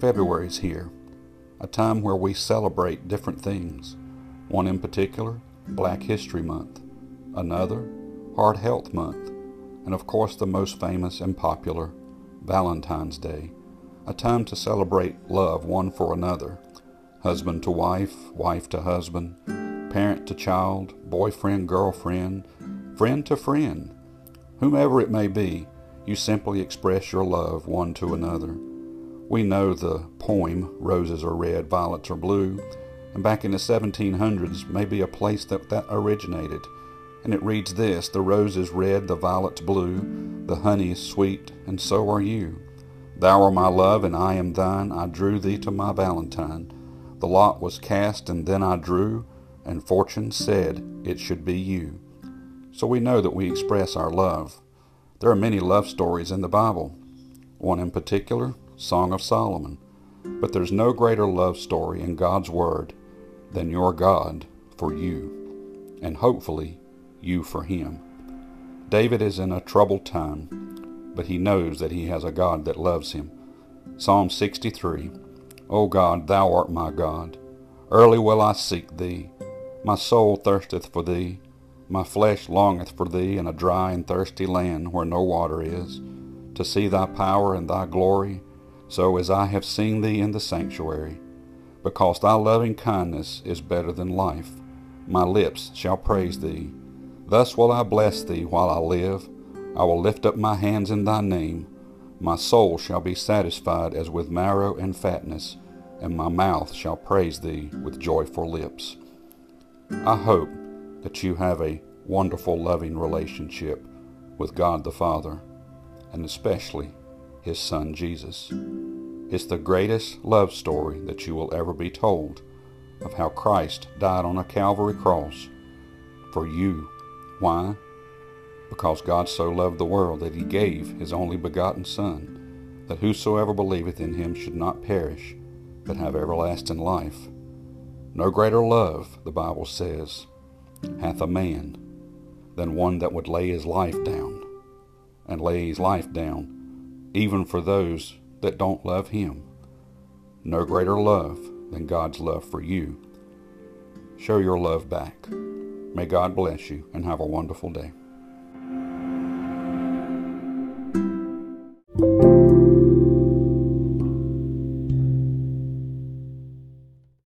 February is here, a time where we celebrate different things. One in particular, Black History Month. Another, Heart Health Month. And of course, the most famous and popular, Valentine's Day, a time to celebrate love one for another husband to wife, wife to husband, parent to child, boyfriend, girlfriend, friend to friend. Whomever it may be, you simply express your love one to another. We know the poem, Roses are red, violets are blue, and back in the 1700s may be a place that that originated. And it reads this The rose is red, the violet's blue, the honey is sweet, and so are you. Thou art my love, and I am thine. I drew thee to my Valentine. The lot was cast, and then I drew, and fortune said it should be you. So we know that we express our love. There are many love stories in the Bible. One in particular, Song of Solomon. But there's no greater love story in God's Word than your God for you, and hopefully you for him. David is in a troubled time, but he knows that he has a God that loves him. Psalm 63 O God, thou art my God. Early will I seek thee. My soul thirsteth for thee. My flesh longeth for thee in a dry and thirsty land where no water is, to see thy power and thy glory, so as I have seen thee in the sanctuary. Because thy loving kindness is better than life, my lips shall praise thee. Thus will I bless thee while I live. I will lift up my hands in thy name. My soul shall be satisfied as with marrow and fatness, and my mouth shall praise thee with joyful lips. I hope that you have a wonderful, loving relationship with God the Father, and especially His Son Jesus. It's the greatest love story that you will ever be told of how Christ died on a Calvary cross for you. Why? because God so loved the world that he gave his only begotten Son, that whosoever believeth in him should not perish, but have everlasting life. No greater love, the Bible says, hath a man than one that would lay his life down, and lay his life down even for those that don't love him. No greater love than God's love for you. Show your love back. May God bless you and have a wonderful day.